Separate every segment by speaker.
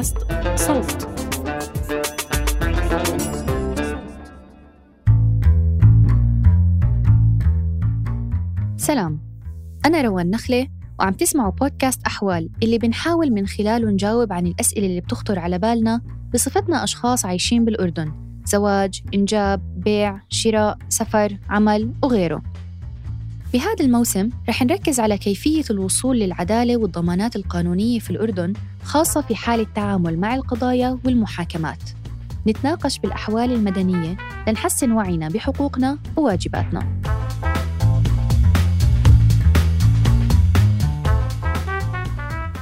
Speaker 1: بودكاست صوت. سلام. أنا روان نخلة وعم تسمعوا بودكاست أحوال اللي بنحاول من خلاله نجاوب عن الأسئلة اللي بتخطر على بالنا بصفتنا أشخاص عايشين بالأردن زواج، إنجاب، بيع، شراء، سفر، عمل وغيره. بهذا الموسم رح نركز على كيفية الوصول للعدالة والضمانات القانونية في الأردن خاصة في حال التعامل مع القضايا والمحاكمات. نتناقش بالأحوال المدنية لنحسن وعينا بحقوقنا وواجباتنا.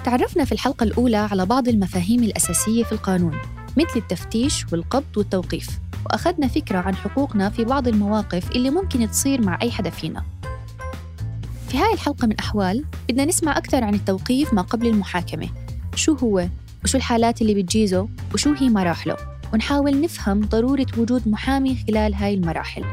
Speaker 1: تعرفنا في الحلقة الأولى على بعض المفاهيم الأساسية في القانون مثل التفتيش والقبض والتوقيف وأخذنا فكرة عن حقوقنا في بعض المواقف اللي ممكن تصير مع أي حدا فينا. في هاي الحلقة من أحوال بدنا نسمع أكثر عن التوقيف ما قبل المحاكمة. شو هو؟ وشو الحالات اللي بتجيزه؟ وشو هي مراحله؟ ونحاول نفهم ضرورة وجود محامي خلال هاي المراحل.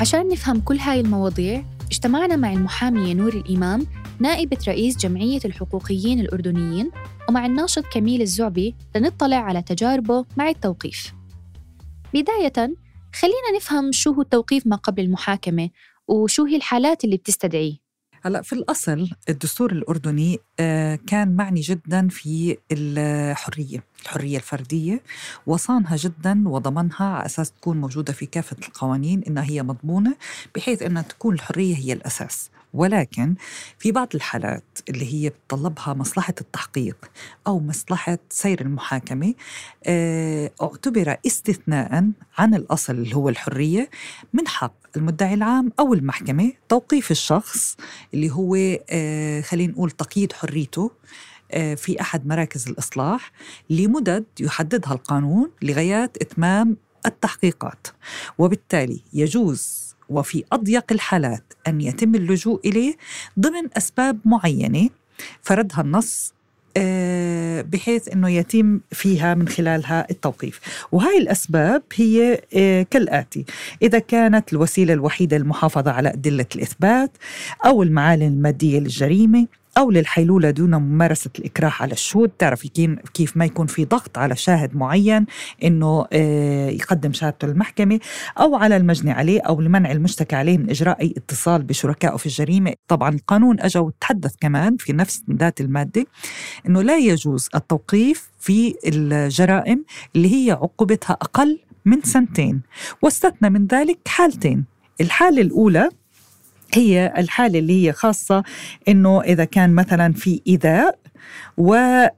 Speaker 1: عشان نفهم كل هاي المواضيع اجتمعنا مع المحامية نور الإمام نائبة رئيس جمعية الحقوقيين الأردنيين ومع الناشط كميل الزعبي لنطلع على تجاربه مع التوقيف. بداية خلينا نفهم شو هو التوقيف ما قبل المحاكمة وشو هي الحالات اللي بتستدعيه؟
Speaker 2: هلا في الأصل الدستور الأردني آه، كان معني جدا في الحرية الحرية الفردية وصانها جدا وضمنها على أساس تكون موجودة في كافة القوانين إنها هي مضمونة بحيث إنها تكون الحرية هي الأساس. ولكن في بعض الحالات اللي هي بتطلبها مصلحة التحقيق أو مصلحة سير المحاكمة آه، اعتبر استثناء عن الأصل اللي هو الحرية من حق المدعي العام أو المحكمة توقيف الشخص اللي هو آه، خلينا نقول تقييد حريته آه، في أحد مراكز الإصلاح لمدد يحددها القانون لغاية إتمام التحقيقات. وبالتالي يجوز وفي أضيق الحالات أن يتم اللجوء إليه ضمن أسباب معينة فردها النص آه، بحيث إنه يتم فيها من خلالها التوقيف. وهي الأسباب هي آه، كالآتي. إذا كانت الوسيلة الوحيدة للمحافظه على أدلة الإثبات أو المعالم المادية للجريمة أو للحيلولة دون ممارسة الإكراه على الشهود. تعرفي كيف ما يكون في ضغط على شاهد معين أنه آه، يقدم شهادته للمحكمة أو على المجني عليه أو لمنع المشتكى عليه من إجراء أي اتصال بشركائه في الجريمة. طبعا القانون أجا وتحدث كمان في نفس ذات المادة أنه لا يجوز التوقيف في الجرائم اللي هي عقوبتها أقل من سنتين واستثنى من ذلك حالتين. الحالة الأولى هي الحالة اللي هي خاصة إنه إذا كان مثلا في إيذاء وإذا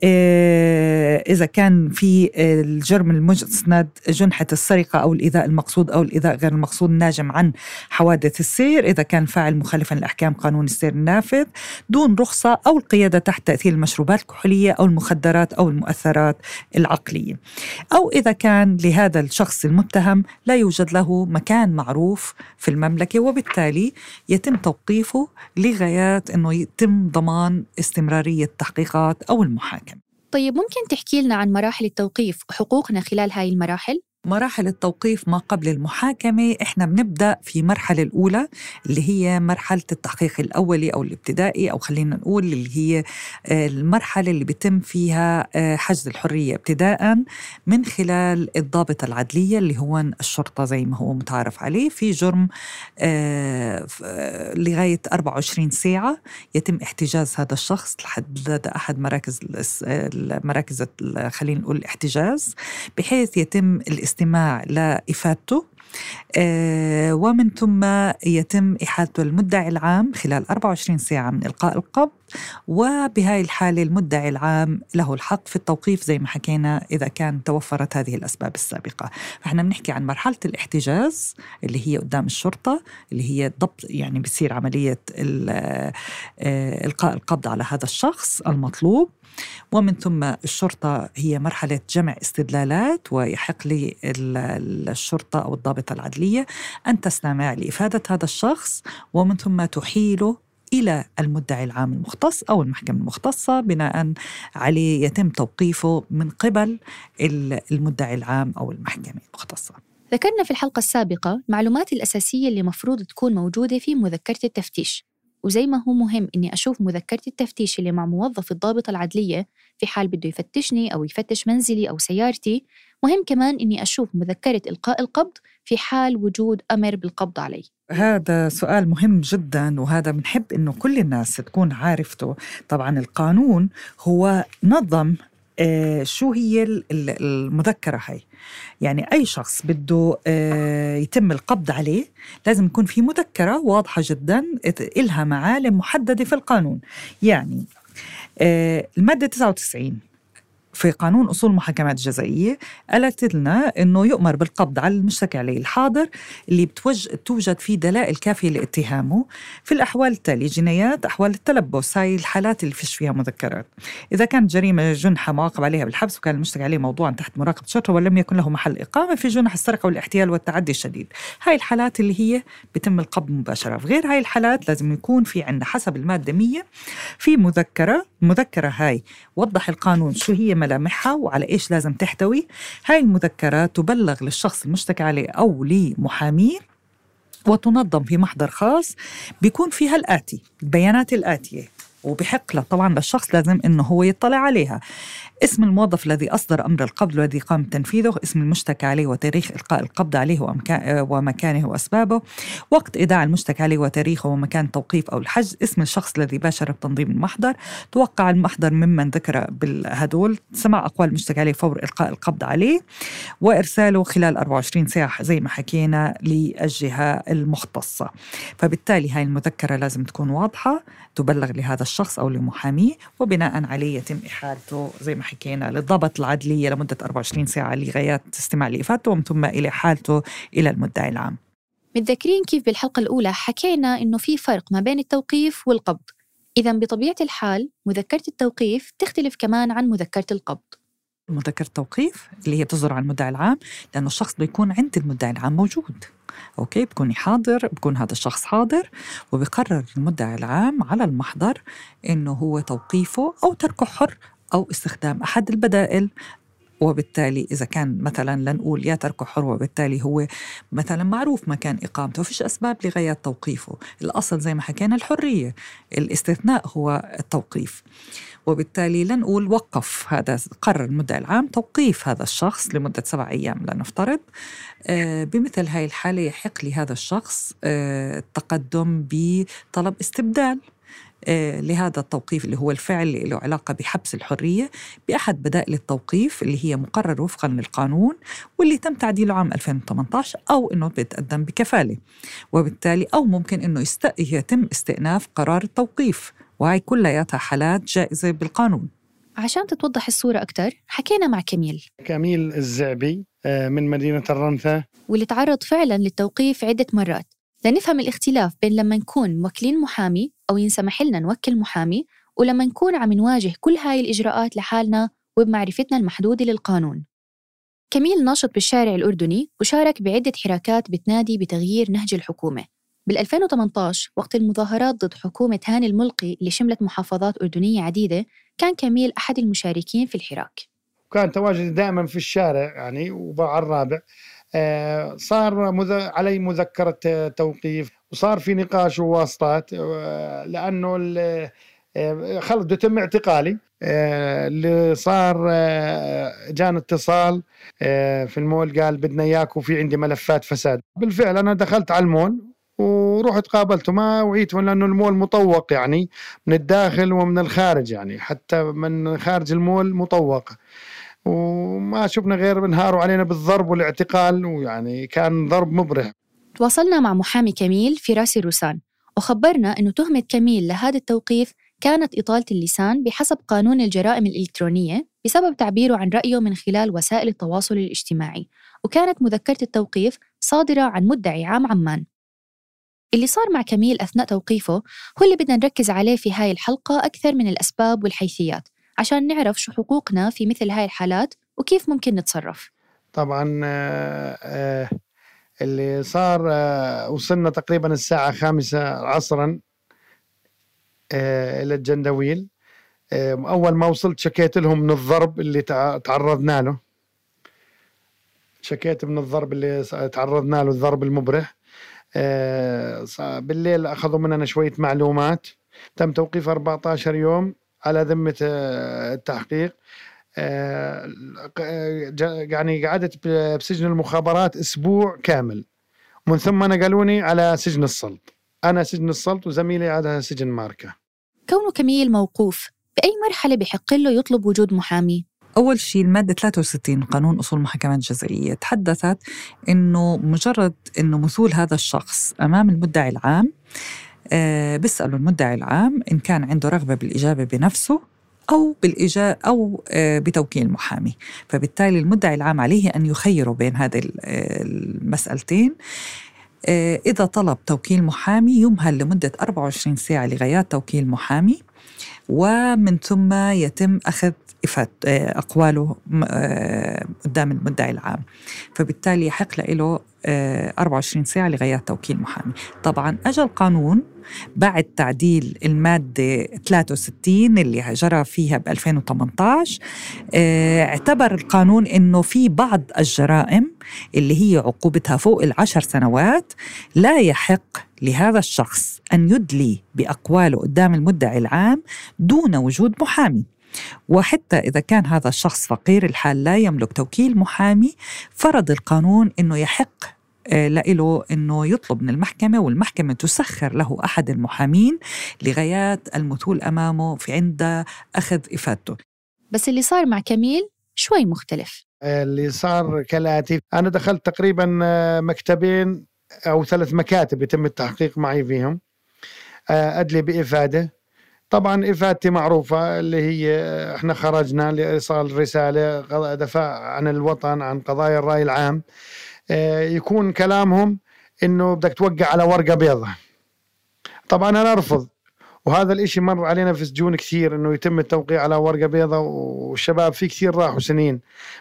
Speaker 2: كان في الجرم المسند جنحة السرقة أو الإيذاء المقصود أو الإيذاء غير المقصود الناجم عن حوادث السير. إذا كان فاعل مخالفا لأحكام قانون السير النافذ دون رخصة أو القيادة تحت تأثير المشروبات الكحولية أو المخدرات أو المؤثرات العقلية. أو إذا كان لهذا الشخص المتهم لا يوجد له مكان معروف في المملكة وبالتالي يتم توقيفه لغايات أنه يتم ضمان استمرارية تحقيقات أو المحاكمة
Speaker 1: طيب ممكن تحكي لنا عن مراحل التوقيف وحقوقنا خلال هاي المراحل؟
Speaker 2: مراحل التوقيف ما قبل المحاكمة. إحنا بنبدأ في المرحلة الأولى اللي هي مرحلة التحقيق الأولي أو الابتدائي أو خلينا نقول اللي هي آه، المرحلة اللي بيتم فيها آه، حجز الحرية ابتداء من خلال الضابط العدلية اللي هو الشرطة زي ما هو متعارف عليه. في جرم آه، لغاية 24 ساعة يتم احتجاز هذا الشخص لحد أحد مراكز المراكز خلينا نقول الاحتجاز بحيث يتم الاستماع لإفادته. آه ومن ثم يتم إحالته المدعي العام خلال 24 ساعة من إلقاء القبض. وبهاي الحالة المدعي العام له الحق في التوقيف زي ما حكينا إذا كان توفرت هذه الأسباب السابقة. فإحنا بنحكي عن مرحلة الاحتجاز اللي هي قدام الشرطة اللي هي ضبط يعني بصير عملية آه، إلقاء القبض على هذا الشخص المطلوب. ومن ثم الشرطة هي مرحلة جمع استدلالات ويحق للشرطة أو الضابطة العدلية أن تستمع لإفادة هذا الشخص ومن ثم تحيله إلى المدعي العام المختص أو المحكمة المختصة بناء عليه يتم توقيفه من قبل المدعي العام أو المحكمة المختصة.
Speaker 1: ذكرنا في الحلقة السابقة المعلومات الأساسية اللي مفروض تكون موجودة في مذكرة التفتيش. وزي ما هو مهم إني أشوف مذكرة التفتيش اللي مع موظف الضابطة العدلية في حال بده يفتشني أو يفتش منزلي أو سيارتي. مهم كمان إني أشوف مذكرة إلقاء القبض في حال وجود أمر بالقبض علي.
Speaker 2: هذا سؤال مهم جدا وهذا بنحب إنه كل الناس تكون عارفته. طبعا القانون هو نظم آه، شو هي المذكرة هاي؟ يعني أي شخص بده آه، يتم القبض عليه لازم يكون في مذكرة واضحة جدا إلها معالم محددة في القانون. يعني آه، المادة 99 في قانون أصول المحاكمات الجزائية قالت لنا أنه يؤمر بالقبض على المشتكي عليه الحاضر اللي بتوج... توجد فيه دلائل كافية لاتهامه. في الأحوال التالية جنايات أحوال التلبس هاي الحالات اللي فيش فيها مذكرات. إذا كانت جريمة جنحة معاقب عليها بالحبس وكان المشتكي عليه موضوعا تحت مراقبة شرطة ولم يكن له محل إقامة في جنح السرقة والاحتيال والتعدي الشديد. هاي الحالات اللي هي بتم القبض مباشرة. في غير هاي الحالات لازم يكون في عندنا حسب المادة 100 في مذكرة. المذكرة هاي وضح القانون شو هي ملامحها وعلى إيش لازم تحتوي. هاي المذكرة تبلغ للشخص المشتكى عليه أو لمحاميه وتنظم في محضر خاص بيكون فيها الآتي البيانات الآتية. وبحق طبعا للشخص لازم إنه هو يطلع عليها. اسم الموظف الذي أصدر أمر القبض والذي قام بتنفيذه اسم المشتكى عليه وتاريخ إلقاء القبض عليه ومكانه وأسبابه وقت إيداع المشتكى عليه وتاريخه ومكان التوقيف أو الحجز اسم الشخص الذي باشر بتنظيم المحضر. توقع المحضر ممن ذكر بالهدول. سماع أقوال المشتكى عليه فور إلقاء القبض عليه وإرساله خلال 24 ساعة زي ما حكينا للجهة المختصة. فبالتالي هاي المذكرة لازم تكون واضحة تبلغ لهذا الشخص أو لمحاميه وبناء عليه يتم إحالته زي ما حكينا للضبط العدلية لمدة 24 ساعة لغاية استماع لإفادته ثم إلى حالته إلى المدعي العام.
Speaker 1: متذكرين كيف بالحلقة الأولى حكينا إنه في فرق ما بين التوقيف والقبض. إذا بطبيعة الحال مذكرة التوقيف تختلف كمان عن مذكرة القبض.
Speaker 2: مذكرة التوقيف اللي هي تصدر عن المدعي العام لأنه الشخص بيكون عند المدعي العام موجود. أوكي؟ بكوني حاضر بكون هذا الشخص حاضر وبقرر المدعي العام على المحضر إنه هو توقيفه أو تركه حر أو استخدام أحد البدائل وبالتالي إذا كان مثلا لنقول يا تركه حر وبالتالي هو مثلا معروف مكان إقامته فيش أسباب لغاية توقيفه. الأصل زي ما حكينا الحرية الاستثناء هو التوقيف. وبالتالي لنقول وقف هذا قرر المدعي العام توقيف هذا الشخص لمدة سبع أيام لنفترض آه، بمثل هاي الحالة يحق لهذا الشخص آه، التقدم بطلب استبدال. لهذا التوقيف اللي هو الفعل اللي له علاقة بحبس الحرية بأحد بدائل التوقيف اللي هي مقررة وفقا للقانون واللي تم تعديله عام 2018 أو أنه بيتقدم بكفالة. وبالتالي أو ممكن أنه يست... يتم استئناف قرار التوقيف وهي كلياتها حالات جائزة بالقانون.
Speaker 1: عشان تتوضح الصورة أكثر حكينا مع كميل.
Speaker 3: كميل الزعبي آه، من مدينة الرنثة
Speaker 1: واللي تعرض فعلا للتوقيف عدة مرات. لنفهم الاختلاف بين لما نكون موكلين محامي أو ينسمح لنا نوكل محامي ولما نكون عم نواجه كل هاي الإجراءات لحالنا وبمعرفتنا المحدودة للقانون. كميل ناشط بالشارع الأردني وشارك بعدة حراكات بتنادي بتغيير نهج الحكومة. بال 2018 وقت المظاهرات ضد حكومة هاني الملقي اللي شملت محافظات أردنية عديدة كان كميل أحد المشاركين في الحراك.
Speaker 3: كان تواجدي دائما في الشارع يعني وعلى الرابع. صار علي مذكرة توقيف وصار في نقاش وواسطات آه، لأنه آه، خلص بده يتم اعتقالي اللي صار جانا اتصال في المول قال بدنا إياك وفي عندي ملفات فساد. بالفعل أنا دخلت على المول ورحت قابلته ما وعيتهم لأنه المول مطوق يعني من الداخل ومن الخارج يعني حتى من خارج المول مطوق. وما شفنا غير انهاروا علينا بالضرب والاعتقال ويعني كان ضرب مبرح.
Speaker 1: تواصلنا مع محامي كميل في راس الروسان وخبرنا أنه تهمة كميل لهذا التوقيف كانت إطالة اللسان بحسب قانون الجرائم الإلكترونية بسبب تعبيره عن رأيه من خلال وسائل التواصل الاجتماعي وكانت مذكرة التوقيف صادرة عن مدعي عام عمان. اللي صار مع كميل أثناء توقيفه هو اللي بدنا نركز عليه في هاي الحلقة أكثر من الأسباب والحيثيات. عشان نعرف شو حقوقنا في مثل هاي الحالات وكيف ممكن نتصرف.
Speaker 3: طبعا آه، آه، اللي صار آه، وصلنا تقريبا الساعة خامسة عصرا إلى الجندويل. أول ما وصلت شكيت لهم من الضرب اللي تعرضنا له. شكيت من الضرب اللي تعرضنا له الضرب المبرح. بالليل أخذوا مننا شوية معلومات. تم توقيف 14 يوم. على ذمة آه، التحقيق. يعني قعدت بسجن المخابرات أسبوع كامل. من ثم نقلوني على سجن السلط أنا سجن السلط وزميلي على سجن ماركة.
Speaker 1: كونه كميل موقوف بأي مرحلة بحق له يطلب وجود محامي؟
Speaker 2: أول شيء المادة 63 قانون أصول المحاكمات الجزائية تحدثت أنه مجرد أنه مثول هذا الشخص أمام المدعي العام آه بيسألوا المدعي العام إن كان عنده رغبة بالإجابة بنفسه أو بالإجابة أو آه بتوكيل محامي. فبالتالي المدعي العام عليه أن يخير بين هذه المسألتين. آه، إذا طلب توكيل محامي يمهل لمدة 24 ساعة لغايات توكيل محامي ومن ثم يتم أخذ آه، أقواله آه، قدام المدعي العام. فبالتالي يحق له 24 ساعة لغايات توكيل محامي. طبعا أجى القانون بعد تعديل المادة 63 اللي جرى فيها ب 2018 آه اعتبر القانون أنه في بعض الجرائم اللي هي عقوبتها فوق العشر سنوات لا يحق لهذا الشخص أن يدلي بأقواله قدام المدعي العام دون وجود محامي. وحتى إذا كان هذا الشخص فقير الحال لا يملك توكيل محامي فرض القانون أنه يحق آه، لإله أنه يطلب من المحكمة والمحكمة تسخر له أحد المحامين لغايات المثول أمامه في عند أخذ إفادته.
Speaker 1: بس اللي صار مع كميل شوي مختلف.
Speaker 3: اللي صار كالآتي أنا دخلت تقريبا آه، مكتبين أو ثلاث مكاتب يتم التحقيق معي فيهم آه، أدلي بإفادة. طبعا إفادتي معروفة اللي هي إحنا خرجنا لإيصال رسالة دفاع عن الوطن عن قضايا الرأي العام. آه، يكون كلامهم إنه بدك توقع على ورقة بيضة. طبعا أنا أرفض وهذا الإشي مر علينا في سجون كثير إنه يتم التوقيع على ورقة بيضاء والشباب في كثير راحوا سنين.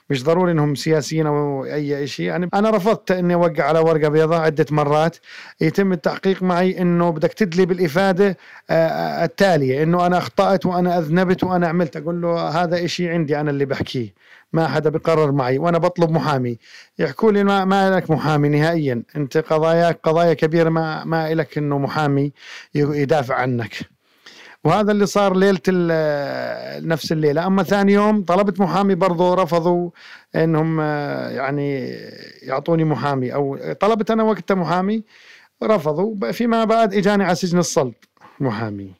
Speaker 3: مش ضروري إنهم سياسيين أو أي شيء يعني أنا رفضت إني أوقع على ورقة بيضاء عدة مرات. يتم التحقيق معي إنه بدك تدلي بالإفادة آه، آه، التالية إنه أنا أخطأت وأنا أذنبت وأنا عملت. أقول له هذا إشي عندي أنا اللي بحكيه. ما حدا بقرر معي وأنا بطلب محامي. يحكوا لي ما, ما لك محامي نهائيا. أنت قضاياك قضايا كبيرة ما ما لك إنه محامي يدافع عنك. وهذا اللي صار ليلة نفس الليلة. أما ثاني يوم طلبت محامي برضه رفضوا إنهم يعني يعطوني محامي. أو طلبت أنا وقتها محامي رفضوا. فيما بعد إجاني على سجن السلط محامي.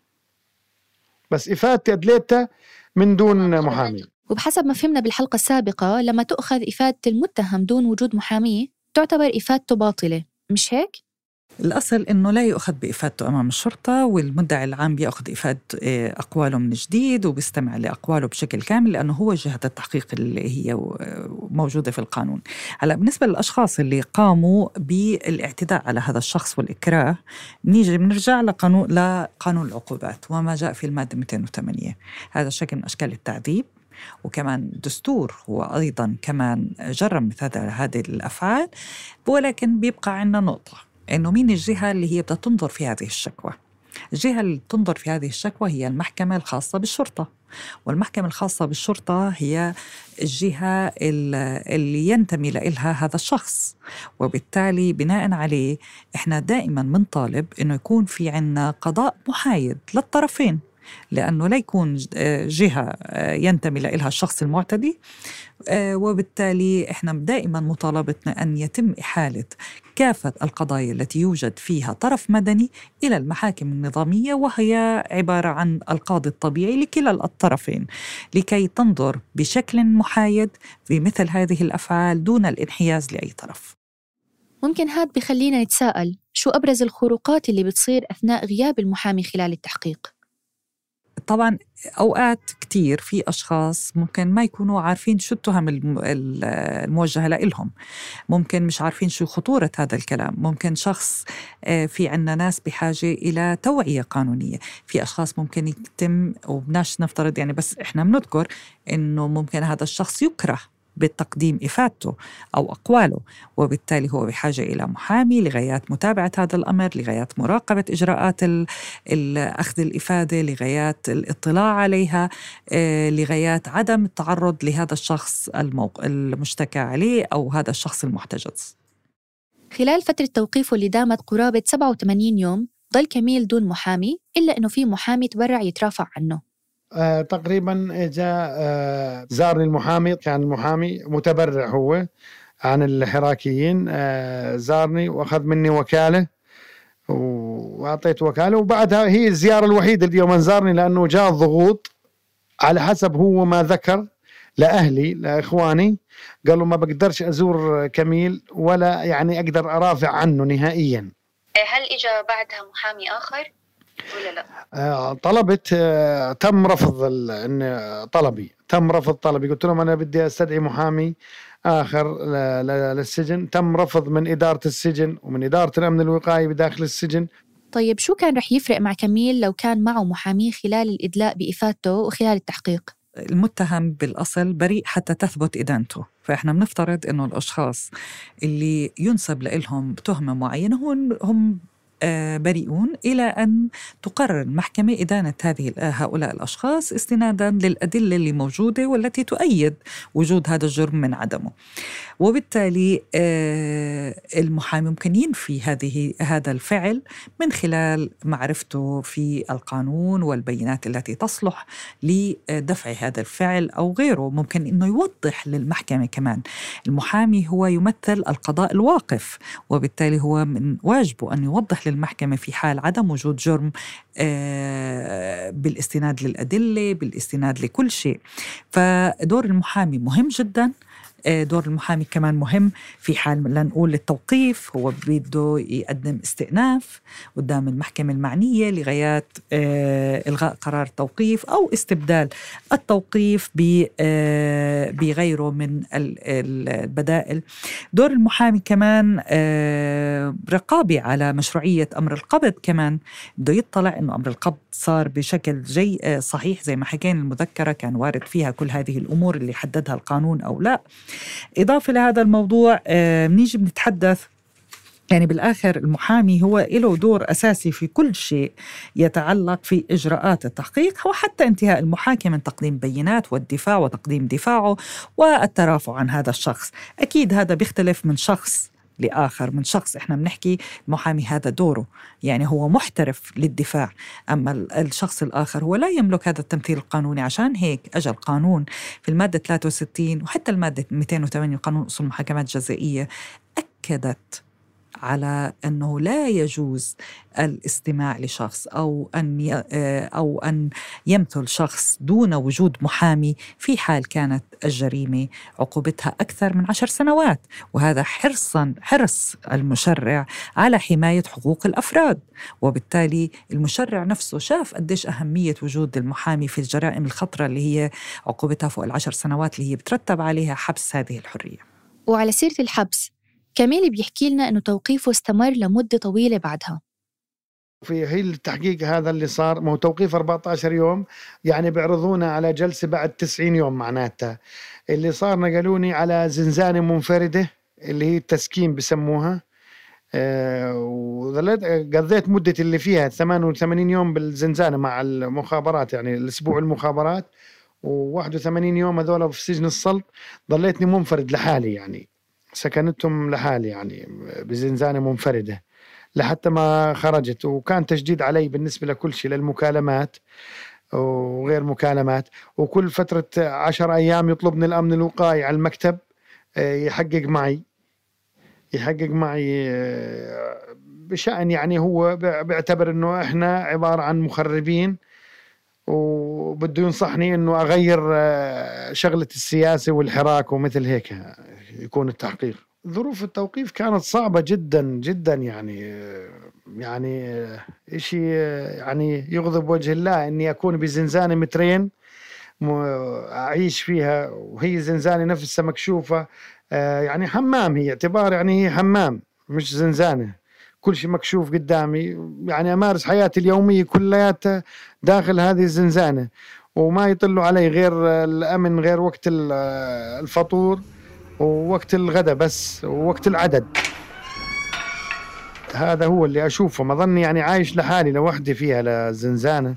Speaker 3: بس إفادتي ادليتها من دون محامي.
Speaker 1: وبحسب ما فهمنا بالحلقة السابقة لما تؤخذ إفادة المتهم دون وجود محامي تعتبر إفادته باطلة مش هيك؟
Speaker 2: الأصل أنه لا يؤخذ بإفادته أمام الشرطة والمدعي العام بيأخذ إفادة آه، أقواله من جديد وبيستمع لأقواله بشكل كامل لأنه هو جهة التحقيق اللي هي موجودة في القانون. هلأ بالنسبة للأشخاص اللي قاموا بالاعتداء على هذا الشخص والإكراه نيجي بنرجع لقانون لقانون العقوبات وما جاء في المادة 208 هذا شكل من أشكال التعذيب. وكمان دستور هو أيضا كمان جرم مثل هذه الأفعال ولكن بيبقى عندنا نقطة إنه مين الجهة اللي هي بدها تنظر في هذه الشكوى؟ الجهة اللي تنظر في هذه الشكوى هي المحكمة الخاصة بالشرطة والمحكمة الخاصة بالشرطة هي الجهة اللي ينتمي لها هذا الشخص وبالتالي بناء عليه إحنا دائما بنطالب إنه يكون في عنا قضاء محايد للطرفين. لأنه لا يكون آه، جهة آه، ينتمي لها الشخص المعتدي آه، وبالتالي إحنا دائما مطالبتنا أن يتم إحالة كافة القضايا التي يوجد فيها طرف مدني إلى المحاكم النظامية وهي عبارة عن القاضي الطبيعي لكلا الطرفين لكي تنظر بشكل محايد في مثل هذه الأفعال دون الانحياز لأي طرف.
Speaker 1: ممكن هاد بخلينا نتساءل شو أبرز الخروقات اللي بتصير أثناء غياب المحامي خلال التحقيق؟
Speaker 2: طبعا أوقات كثير في أشخاص ممكن ما يكونوا عارفين شو التهم الموجهة لهم ممكن مش عارفين شو خطورة هذا الكلام. ممكن شخص آه، في عنا ناس بحاجة إلى توعية قانونية. في أشخاص ممكن يتم وبناش نفترض يعني بس إحنا بنذكر إنه ممكن هذا الشخص يكره بتقديم إفادته أو أقواله وبالتالي هو بحاجة إلى محامي لغايات متابعة هذا الأمر لغايات مراقبة إجراءات أخذ الإفادة لغايات الاطلاع عليها آه، لغايات عدم التعرض لهذا الشخص المشتكى عليه أو هذا الشخص المحتجز.
Speaker 1: خلال فترة توقيفه اللي دامت قرابة 87 يوم ضل كميل دون محامي إلا أنه في محامي تبرع يترافع عنه.
Speaker 3: آه تقريبا جاء آه زارني المحامي كان المحامي متبرع هو عن الحراكيين. آه زارني وأخذ مني وكالة وأعطيت وكالة. وبعدها هي الزيارة الوحيدة اليوم زارني لأنه جاء الضغوط على حسب هو ما ذكر لأهلي لإخواني. قالوا ما بقدرش أزور كميل ولا يعني أقدر أرافع عنه نهائيا.
Speaker 1: هل اجى بعدها محامي آخر؟ ولا لا؟
Speaker 3: آه طلبت آه تم رفض إن طلبي تم رفض طلبي قلت لهم أنا بدي أستدعي محامي آخر للسجن تم رفض من إدارة السجن ومن إدارة الأمن الوقائي بداخل السجن
Speaker 1: طيب شو كان رح يفرق مع كميل لو كان معه محامي خلال الإدلاء بإفادته وخلال التحقيق؟
Speaker 2: المتهم بالأصل بريء حتى تثبت إدانته فإحنا بنفترض أنه الأشخاص اللي ينسب لهم تهمة معينة هم هم بريئون إلى أن تقرر المحكمة إدانة هذه هؤلاء الأشخاص استنادا للأدلة اللي موجودة والتي تؤيد وجود هذا الجرم من عدمه. وبالتالي آه، المحامي ممكن ينفي هذه هذا الفعل من خلال معرفته في القانون والبينات التي تصلح لدفع هذا الفعل أو غيره. ممكن أنه يوضح للمحكمة كمان. المحامي هو يمثل القضاء الواقف وبالتالي هو من واجبه أن يوضح للمحكمة في حال عدم وجود جرم آه، بالاستناد للأدلة بالاستناد لكل شيء. فدور المحامي مهم جداً. دور المحامي كمان مهم في حال لنقول التوقيف هو بده يقدم استئناف قدام المحكمة المعنية لغاية آه، إلغاء قرار التوقيف أو استبدال التوقيف آه، بغيره من البدائل. دور المحامي كمان رقابي على مشروعية أمر القبض كمان. بده يطلع أنه أمر القبض صار بشكل جي صحيح زي ما حكينا المذكرة كان وارد فيها كل هذه الأمور اللي حددها القانون أو لا. إضافة لهذا الموضوع بنيجي آه، بنتحدث يعني بالآخر المحامي هو له دور أساسي في كل شيء يتعلق في إجراءات التحقيق وحتى انتهاء المحاكمة من تقديم بينات والدفاع وتقديم دفاعه والترافع عن هذا الشخص. أكيد هذا بيختلف من شخص لآخر من شخص إحنا بنحكي المحامي هذا دوره. يعني هو محترف للدفاع أما الشخص الآخر هو لا يملك هذا التمثيل القانوني. عشان هيك أجى القانون في المادة 63 وحتى المادة 208 قانون أصول المحاكمات الجزائية أكدت على أنه لا يجوز الاستماع لشخص أو أن آه، أو أن يمثل شخص دون وجود محامي في حال كانت الجريمة عقوبتها أكثر من عشر سنوات. وهذا حرصا حرص المشرع على حماية حقوق الأفراد. وبالتالي المشرع نفسه شاف قديش أهمية وجود المحامي في الجرائم الخطرة اللي هي عقوبتها فوق العشر سنوات اللي هي بترتب عليها حبس هذه الحرية.
Speaker 1: وعلى سيرة الحبس كمال بيحكي لنا إنه توقيفه استمر لمدة طويلة بعدها.
Speaker 3: في هي التحقيق هذا اللي صار ما هو توقيف 14 يوم يعني بيعرضونا على جلسة بعد 90 يوم معناتها. اللي صار نقلوني على زنزانة منفردة اللي هي التسكين بسموها. آه وظليت قضيت مدة اللي فيها 88 يوم بالزنزانة مع المخابرات يعني الأسبوع المخابرات. و81 يوم هذول في سجن السلط ضليتني منفرد لحالي يعني. سكنتهم لحالي يعني بزنزانة منفردة لحتى ما خرجت. وكان تجديد علي بالنسبة لكل شيء للمكالمات وغير مكالمات. وكل فترة عشر أيام يطلبني الأمن الوقائي على المكتب آه، يحقق معي. يحقق معي آه، بشأن يعني هو بيعتبر إنه إحنا عبارة عن مخربين. وبده ينصحني إنه أغير آه، شغلة السياسة والحراك ومثل هيك يكون التحقيق. ظروف التوقيف كانت صعبة جدا جدا يعني يعني شيء يعني يغضب وجه الله إني أكون بزنزانة مترين أعيش فيها وهي زنزانة نفسها مكشوفة آه، يعني حمام هي اعتبار يعني هي حمام مش زنزانة. كل شيء مكشوف قدامي. يعني أمارس حياتي اليومية كلياتها داخل هذه الزنزانة. وما يطلوا علي غير الأمن غير وقت الفطور ووقت الغداء بس ووقت العدد. هذا هو اللي أشوفه. ما ظني يعني عايش لحالي لوحدي فيها لزنزانة.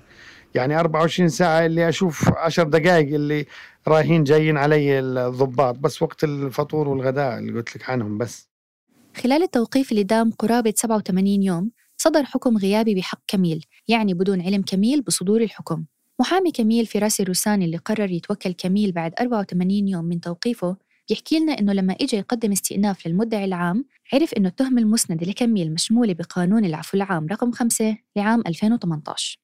Speaker 3: يعني 24 ساعة اللي أشوف 10 دقائق اللي رايحين جايين علي الضباط. بس وقت الفطور والغداء اللي قلت لك عنهم بس.
Speaker 1: خلال التوقيف اللي دام قرابة 87 يوم صدر حكم غيابي بحق كميل يعني بدون علم كميل بصدور الحكم. محامي كميل فراس الروساني اللي قرر يتوكل كميل بعد 84 يوم من توقيفه يحكي لنا إنه لما إجا يقدم استئناف للمدعي العام عرف إنه التهمة المسندة لكميل مشمولة بقانون العفو العام رقم 5 لعام 2018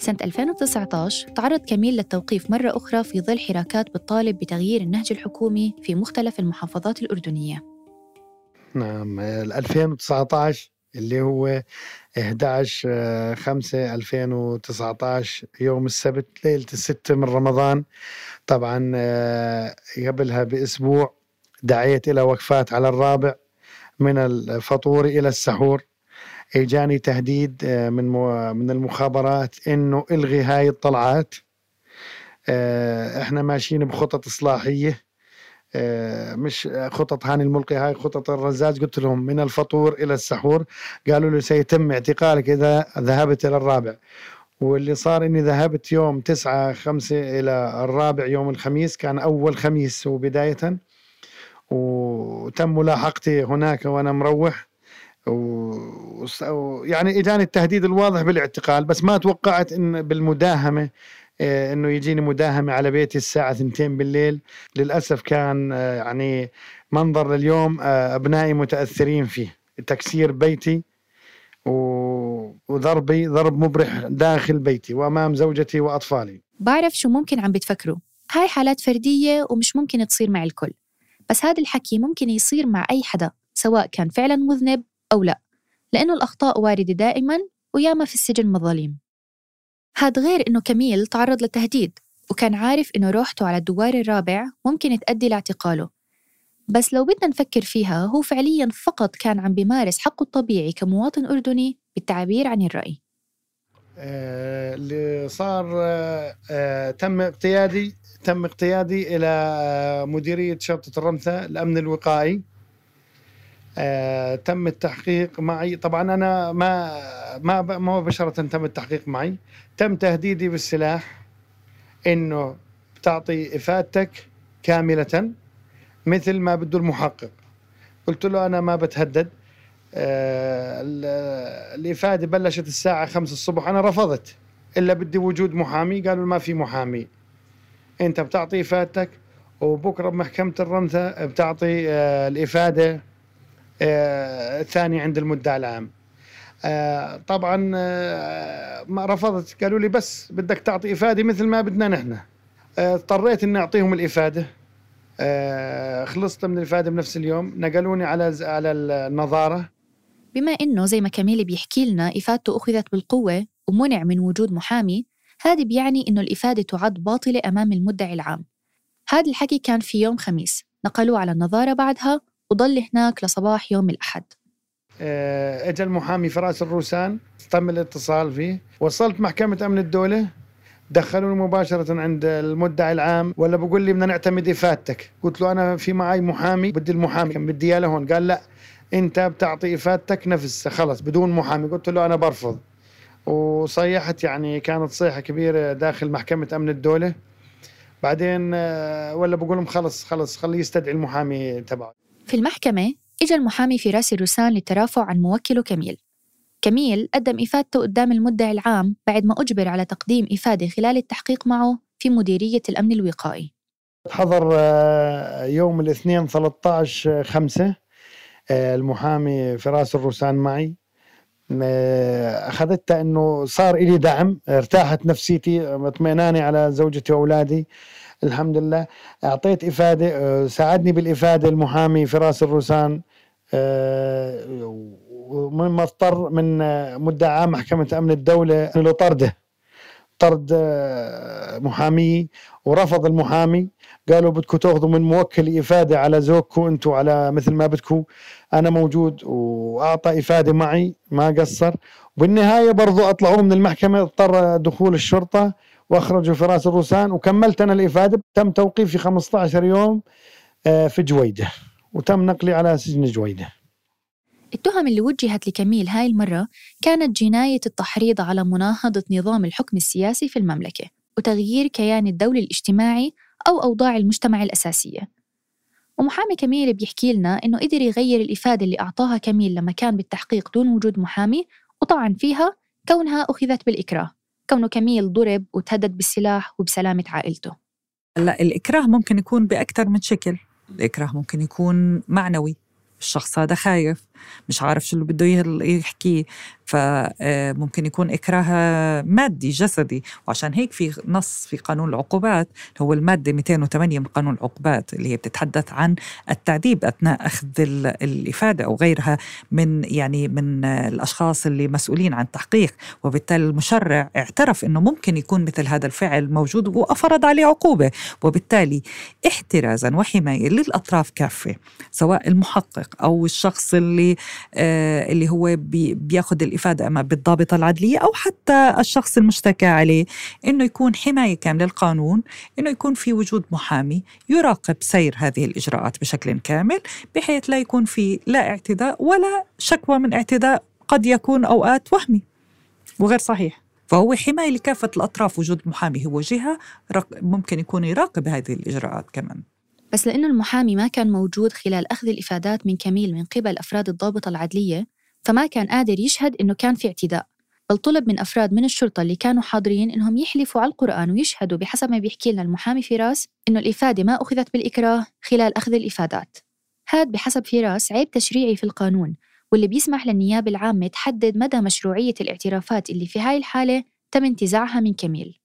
Speaker 1: سنة 2019 تعرض كميل للتوقيف مرة أخرى في ظل حراكات بتطالب بتغيير النهج الحكومي في مختلف المحافظات الأردنية.
Speaker 3: نعم 2019 اللي هو 11 5 2019 يوم السبت ليلة الستة من رمضان. طبعا آه، قبلها بأسبوع دعيت إلى وقفات على الرابع من الفطور إلى السحور. اجاني تهديد آه، من من المخابرات إنه إلغي هاي الطلعات. آه، إحنا ماشيين بخطط إصلاحية. آه، مش خطط هاني الملقي هاي خطط الرزاز. قلت لهم من الفطور إلى السحور. قالوا لي سيتم اعتقالك إذا ذهبت إلى الرابع. واللي صار إني ذهبت يوم تسعة خمسة إلى الرابع يوم الخميس كان أول خميس وبداية. وتم ملاحقتي هناك وأنا مروح. و... يعني إجاني التهديد الواضح بالاعتقال بس ما توقعت إن بالمداهمة آه، إنه يجيني مداهمة على بيتي الساعة 2 بالليل. للأسف كان آه، يعني منظر لليوم آه، أبنائي متأثرين فيه. تكسير بيتي وضربي ضرب مبرح داخل بيتي وأمام زوجتي وأطفالي.
Speaker 1: بعرف شو ممكن عم بتفكروا. هاي حالات فردية ومش ممكن تصير مع الكل. بس هذا الحكي ممكن يصير مع أي حدا سواء كان فعلا مذنب أو لا لأنه الأخطاء واردة دائما وياما في السجن مظاليم. هاد غير إنه كميل تعرض لتهديد وكان عارف إنه روحته على الدوار الرابع ممكن تأدي لاعتقاله. بس لو بدنا نفكر فيها هو فعليا فقط كان عم بيمارس حقه الطبيعي كمواطن أردني بالتعبير عن الرأي.
Speaker 3: آه، اللي صار آه، آه، تم اقتيادي تم اقتيادي إلى مديرية شرطة الرمثة الأمن الوقائي. آه، تم التحقيق معي. طبعا أنا ما ما مباشرة تم التحقيق معي. تم تهديدي بالسلاح إنه بتعطي إفادتك كاملة مثل ما بده المحقق. قلت له أنا ما بتهدد. آه الإفادة بلشت الساعة 5 الصبح. أنا رفضت. إلا بدي وجود محامي. قالوا ما في محامي. أنت بتعطي إفادتك وبكرة بمحكمة الرمثة بتعطي آه الإفادة آه، الثاني عند المدعي العام. آه، طبعا آه، ما رفضت قالوا لي بس بدك تعطي إفادة مثل ما بدنا نحن. اضطريت إني أعطيهم الإفادة. خلصت من الإفادة بنفس اليوم. نقلوني على على النظارة.
Speaker 1: بما إنه زي ما كميل بيحكي لنا إفادته أخذت بالقوة ومنع من وجود محامي هذا بيعني إنه الإفادة تعد باطلة أمام المدعي العام. هذا الحكي كان في يوم خميس. نقلوه على النظارة بعدها. وضل هناك لصباح يوم الأحد.
Speaker 3: آه، اجى المحامي فراس الروسان تم الاتصال فيه. وصلت محكمة أمن الدولة. دخلوني مباشرة عند المدعي العام ولا بقول لي بدنا نعتمد إفادتك. قلت له أنا في معي محامي بدي المحامي. بدي إياه لهون. قال لا أنت بتعطي إفادتك نفسها. خلص بدون محامي. قلت له أنا برفض. وصيحت يعني كانت صيحة كبيرة داخل محكمة أمن الدولة. بعدين آه، ولا بقول لهم خلص خلص خليه يستدعي المحامي تبعه.
Speaker 1: في المحكمة إجا المحامي فراس الروسان للترافع عن موكله كميل. كميل قدم إفادته قدام المدعي العام بعد ما أجبر على تقديم إفادة خلال التحقيق معه في مديرية الأمن الوقائي.
Speaker 3: حضر آه، يوم الاثنين 13 5 آه، المحامي فراس الروسان معي. آه، اخذتها إنه صار لي دعم ارتاحت نفسيتي اطمئناني على زوجتي وأولادي. الحمد لله. أعطيت إفادة آه، ساعدني بالإفادة المحامي فراس الروسان ومما اضطر من آه، عام محكمة أمن الدولة له طرده طرد آه، محامي. ورفض المحامي قالوا بدكم تاخذوا من موكل إفادة على زوجكم أنتم على مثل ما بدكم. أنا موجود وأعطى إفادة معي ما قصر. وبالنهايه برضو أطلعوه من المحكمة اضطر دخول الشرطة. واخرجوا فراس الروسان وكملت أنا الإفادة. تم توقيفي 15 يوم آه، في جويدة وتم نقلي على سجن جويدة.
Speaker 1: التهم اللي وجهت لكميل هاي المرة كانت جناية التحريض على مناهضة نظام الحكم السياسي في المملكة وتغيير كيان الدولة الاجتماعي أو أوضاع المجتمع الأساسية. ومحامي كميل بيحكي لنا إنه قدر يغير الإفادة اللي أعطاها كميل لما كان بالتحقيق دون وجود محامي وطعن فيها كونها أخذت بالإكراه. كونه كميل ضرب وتهدد بالسلاح وبسلامة عائلته.
Speaker 2: لا الإكراه ممكن يكون بأكثر من شكل. الإكراه ممكن يكون معنوي. الشخص هذا خايف. مش عارف شو اللي بده يحكيه فممكن يكون إكراه مادي جسدي. وعشان هيك في نص في قانون العقوبات هو المادة 208 من قانون العقوبات اللي هي بتتحدث عن التعذيب أثناء أخذ الإفادة أو غيرها من يعني من الأشخاص اللي مسؤولين عن التحقيق وبالتالي المشرع اعترف أنه ممكن يكون مثل هذا الفعل موجود وأفرض عليه عقوبة. وبالتالي احترازا وحماية للأطراف كافة سواء المحقق أو الشخص اللي آه اللي هو بي بياخذ الإفادة أما بالضابطة العدلية أو حتى الشخص المشتكى عليه إنه يكون حماية كاملة للقانون إنه يكون في وجود محامي يراقب سير هذه الإجراءات بشكل كامل بحيث لا يكون في لا اعتداء ولا شكوى من اعتداء قد يكون أوقات وهمي. وغير صحيح. فهو حماية لكافة الأطراف وجود محامي هو جهة ممكن يكون يراقب هذه الإجراءات كمان.
Speaker 1: بس لأنه المحامي ما كان موجود خلال أخذ الإفادات من كميل من قبل أفراد الضابطة العدلية فما كان قادر يشهد إنه كان في اعتداء. بل طلب من أفراد من الشرطة اللي كانوا حاضرين إنهم يحلفوا على القرآن ويشهدوا بحسب ما بيحكي لنا المحامي فراس إنه الإفادة ما أخذت بالإكراه خلال أخذ الإفادات. هاد بحسب فراس عيب تشريعي في القانون واللي بيسمح للنيابة العامة تحدد مدى مشروعية الاعترافات اللي في هاي الحالة تم انتزاعها من كميل.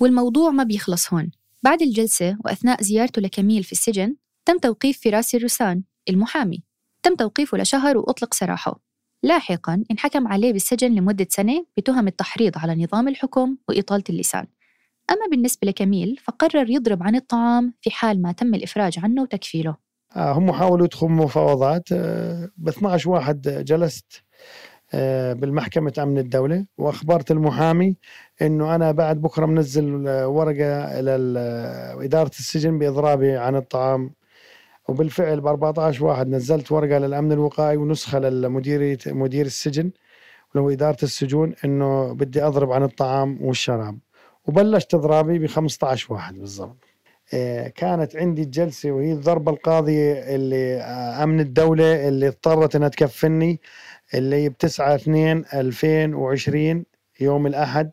Speaker 1: والموضوع ما بيخلص هون. بعد الجلسة وأثناء زيارته لكميل في السجن تم توقيف فراس الروسان المحامي. تم توقيفه لشهر وأطلق سراحه. لاحقا انحكم عليه بالسجن لمدة سنة بتهم التحريض على نظام الحكم وإطالة اللسان. أما بالنسبة لكميل فقرر يضرب عن الطعام في حال ما تم الإفراج عنه وتكفيله.
Speaker 3: آه هم حاولوا يدخلوا مفاوضات. آه ب 12 واحد جلست. بالمحكمة أمن الدولة وأخبرت المحامي إنه أنا بعد بكرة منزل ورقة إلى إدارة السجن بإضرابي عن الطعام. وبالفعل ب 14 واحد نزلت ورقة للأمن الوقائي ونسخة للمدير مدير السجن ولو اداره السجون إنه بدي أضرب عن الطعام والشراب. وبلشت إضرابي ب 15 واحد بالضبط. كانت عندي الجلسه وهي الضربة القاضية اللي آه، أمن الدولة اللي اضطرت إنها تكفني اللي ب 9 2 2020 يوم الأحد.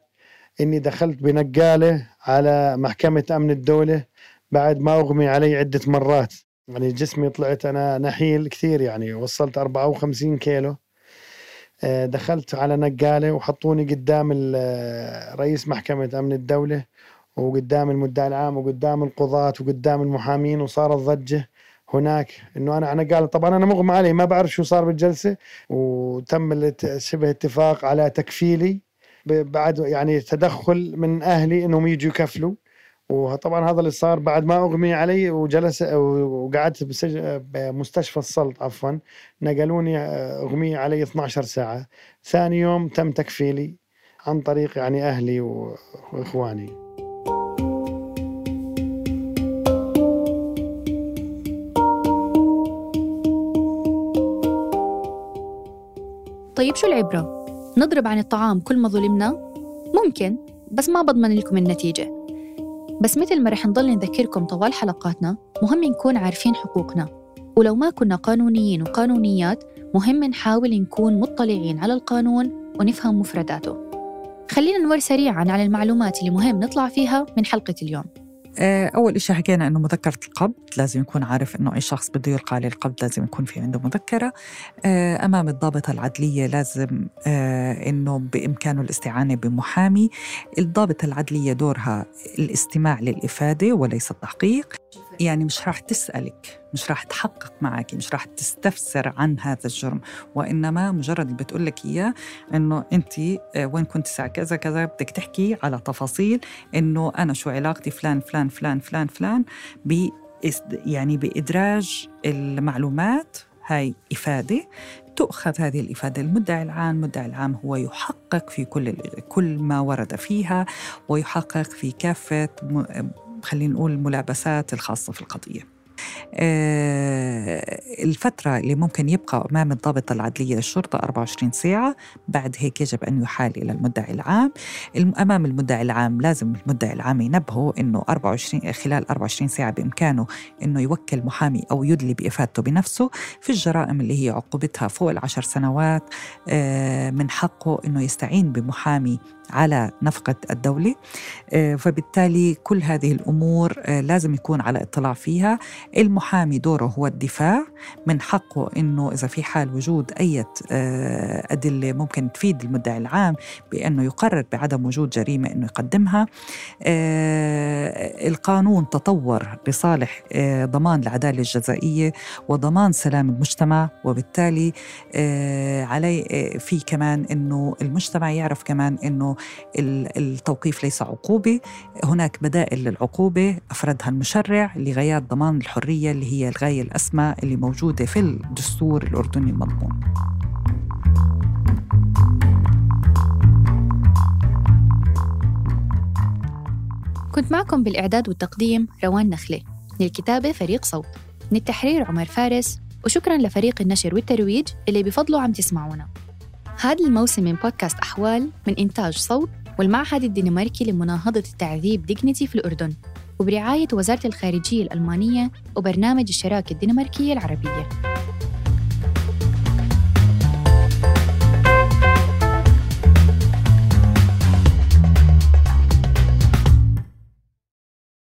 Speaker 3: إني دخلت بنقالة على محكمة أمن الدولة. بعد ما أغمي علي عدة مرات يعني جسمي طلعت أنا نحيل كثير يعني وصلت 54 كيلو. آه، دخلت على نقالة وحطوني قدام آه، رئيس محكمة أمن الدولة. وقدام المدعي العام وقدام القضاة وقدام المحامين وصارت ضجة هناك. إنه أنا على نقاله طبعا أنا مغمى علي ما بعرف شو صار بالجلسة. وتم شبه اتفاق على تكفيلي بعد يعني تدخل من أهلي إنهم يجوا يكفلوا. وطبعا هذا اللي صار بعد ما أغمي علي وجلس وقعدت بمستشفى السلط عفوا نقلوني أغمي علي 12 ساعة. ثاني يوم تم تكفيلي عن طريق يعني أهلي وإخواني.
Speaker 1: طيب شو العبرة؟ نضرب عن الطعام كل ما ظلمنا؟ ممكن بس ما بضمن لكم النتيجة. بس مثل ما رح نضل نذكركم طوال حلقاتنا مهم نكون عارفين حقوقنا. ولو ما كنا قانونيين وقانونيات مهم نحاول نكون مطلعين على القانون ونفهم مفرداته. خلينا نمر سريعا على المعلومات اللي مهم نطلع فيها من حلقة اليوم.
Speaker 2: أول شيء حكينا إنه مذكرة القبض لازم يكون عارف إنه أي شخص بده يلقى عليه القبض لازم يكون في عنده مذكرة. آه، أمام الضابطة العدلية لازم آه، إنه بإمكانه الاستعانة بمحامي. الضابطة العدلية دورها الاستماع للإفادة وليس التحقيق. يعني مش راح تسألك مش راح تحقق معك مش راح تستفسر عن هذا الجرم. وإنما مجرد بتقول لك إياه إنه أنت آه، وين كنت الساعة كذا كذا بدك تحكي على تفاصيل إنه أنا شو علاقتي فلان فلان فلان فلان فلان ب يعني بإدراج المعلومات. هاي إفادة. تؤخذ هذه الإفادة المدعي العام المدعي العام هو يحقق في كل كل ما ورد فيها ويحقق في كافة خلينا نقول الملابسات الخاصة في القضية. آه الفترة اللي ممكن يبقى أمام الضابط العدلية للشرطة 24 ساعة بعد هيك يجب أن يحال إلى المدعي العام. أمام المدعي العام لازم المدعي العام ينبهه أنه 24 خلال 24 ساعة بإمكانه أنه يوكل محامي أو يدلي بإفادته بنفسه في الجرائم اللي هي عقوبتها فوق العشر سنوات. آه، من حقه أنه يستعين بمحامي على نفقة الدولة. آه، فبالتالي كل هذه الأمور آه، لازم يكون على اطلاع فيها. المحامي دوره هو الدفاع. من حقه أنه إذا في حال وجود أي آه، أدلة ممكن تفيد المدعي العام بأنه يقرر بعدم وجود جريمة أنه يقدمها. القانون تطور لصالح ضمان العدالة الجزائية وضمان سلام المجتمع. وبالتالي علي في كمان أنه المجتمع يعرف كمان أنه التوقيف ليس عقوبة هناك بدائل للعقوبة. أفردها المشرع لغايات ضمان الحرية اللي هي الغاية الأسمى اللي موجودة في الدستور الأردني المضمون.
Speaker 1: كنت معكم بالإعداد والتقديم روان نخلة للكتابة فريق صوت. من التحرير عمر فارس. وشكرا لفريق النشر والترويج اللي بفضلوا عم تسمعونا. هذا الموسم من بودكاست أحوال من إنتاج صوت والمعهد الدنماركي لمناهضة التعذيب Dignity في الأردن وبرعاية وزارة الخارجية الألمانية وبرنامج الشراكة الدنماركية العربية.